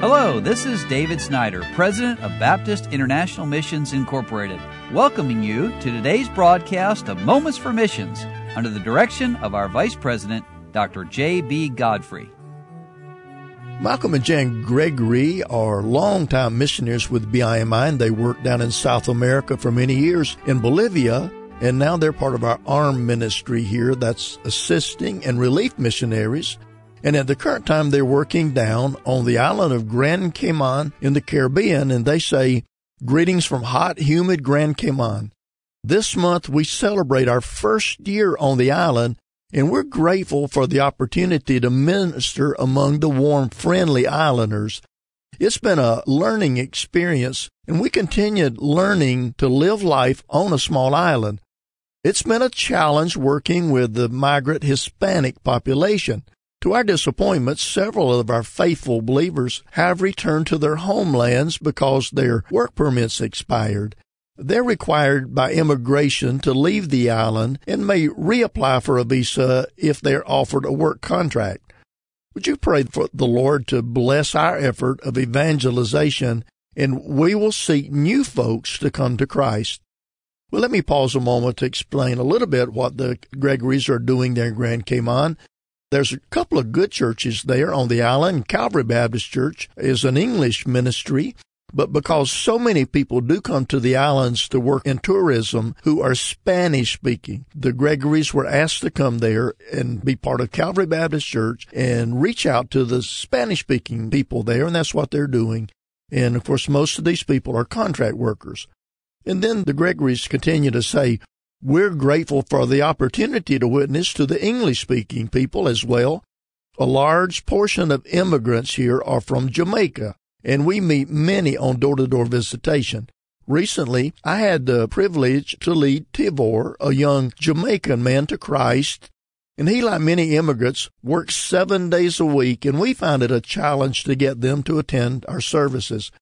Hello, this is David Snyder, President of Baptist International Missions Incorporated, welcoming you to today's broadcast of Moments for Missions under the direction of our Vice President, Dr. J.B. Godfrey. Malcolm and Jan Gregory are longtime missionaries with BIMI, and they worked down in South America for many years in Bolivia, and now they're part of our ARM ministry here that's assisting and relief missionaries and at the current time, they're working down on the island of Grand Cayman in the Caribbean, and they say, Greetings from hot, humid Grand Cayman. This month, we celebrate our first year on the island, and we're grateful for the opportunity to minister among the warm, friendly islanders. It's been a learning experience, and we continued learning to live life on a small island. It's been a challenge working with the migrant Hispanic population. To our disappointment, several of our faithful believers have returned to their homelands because their work permits expired. They're required by immigration to leave the island and may reapply for a visa if they're offered a work contract. Would you pray for the Lord to bless our effort of evangelization and we will seek new folks to come to Christ? Well, let me pause a moment to explain a little bit what the Gregories are doing there in Grand Cayman there's a couple of good churches there on the island. Calvary Baptist Church is an English ministry, but because so many people do come to the islands to work in tourism who are Spanish speaking, the Gregories were asked to come there and be part of Calvary Baptist Church and reach out to the Spanish speaking people there, and that's what they're doing. And of course, most of these people are contract workers. And then the Gregories continue to say, we're grateful for the opportunity to witness to the English speaking people as well. A large portion of immigrants here are from Jamaica, and we meet many on door to door visitation. Recently, I had the privilege to lead Tivor, a young Jamaican man, to Christ, and he, like many immigrants, works seven days a week, and we find it a challenge to get them to attend our services.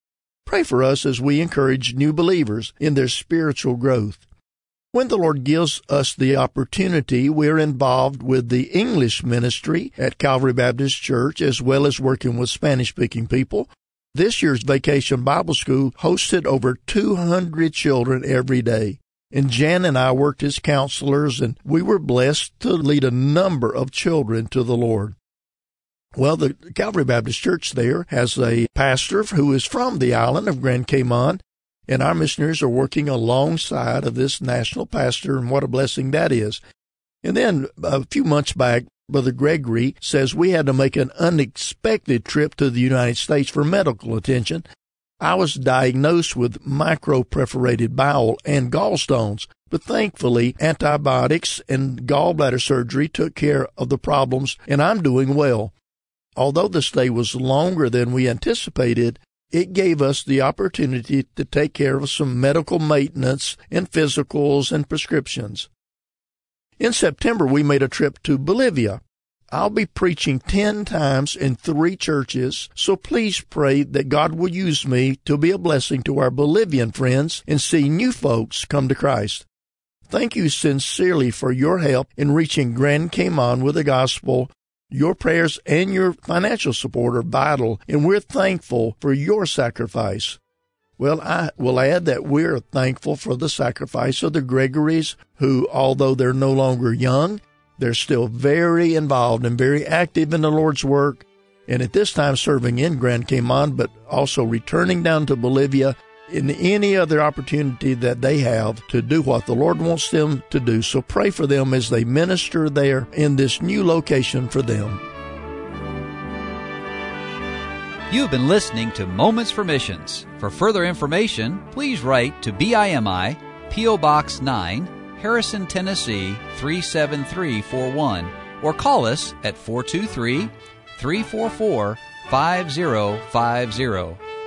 Pray for us as we encourage new believers in their spiritual growth. When the Lord gives us the opportunity, we're involved with the English ministry at Calvary Baptist Church as well as working with Spanish speaking people. This year's Vacation Bible School hosted over 200 children every day. And Jan and I worked as counselors, and we were blessed to lead a number of children to the Lord. Well, the Calvary Baptist Church there has a pastor who is from the island of Grand Cayman, and our missionaries are working alongside of this national pastor, and what a blessing that is. And then a few months back, Brother Gregory says we had to make an unexpected trip to the United States for medical attention. I was diagnosed with microperforated bowel and gallstones, but thankfully antibiotics and gallbladder surgery took care of the problems and I'm doing well. Although the stay was longer than we anticipated, it gave us the opportunity to take care of some medical maintenance and physicals and prescriptions. In September, we made a trip to Bolivia. I'll be preaching 10 times in three churches, so please pray that God will use me to be a blessing to our Bolivian friends and see new folks come to Christ. Thank you sincerely for your help in reaching Grand Cayman with the gospel your prayers and your financial support are vital, and we're thankful for your sacrifice. Well, I will add that we're thankful for the sacrifice of the Gregories, who, although they're no longer young, they're still very involved and very active in the Lord's work, and at this time serving in Grand Cayman, but also returning down to Bolivia in any other opportunity that they have to do what the Lord wants them to do. So pray for them as they minister there in this new location for them. You've been listening to Moments for Missions. For further information, please write to BIMI, P.O. Box 9, Harrison, Tennessee 37341, or call us at 423 344 5050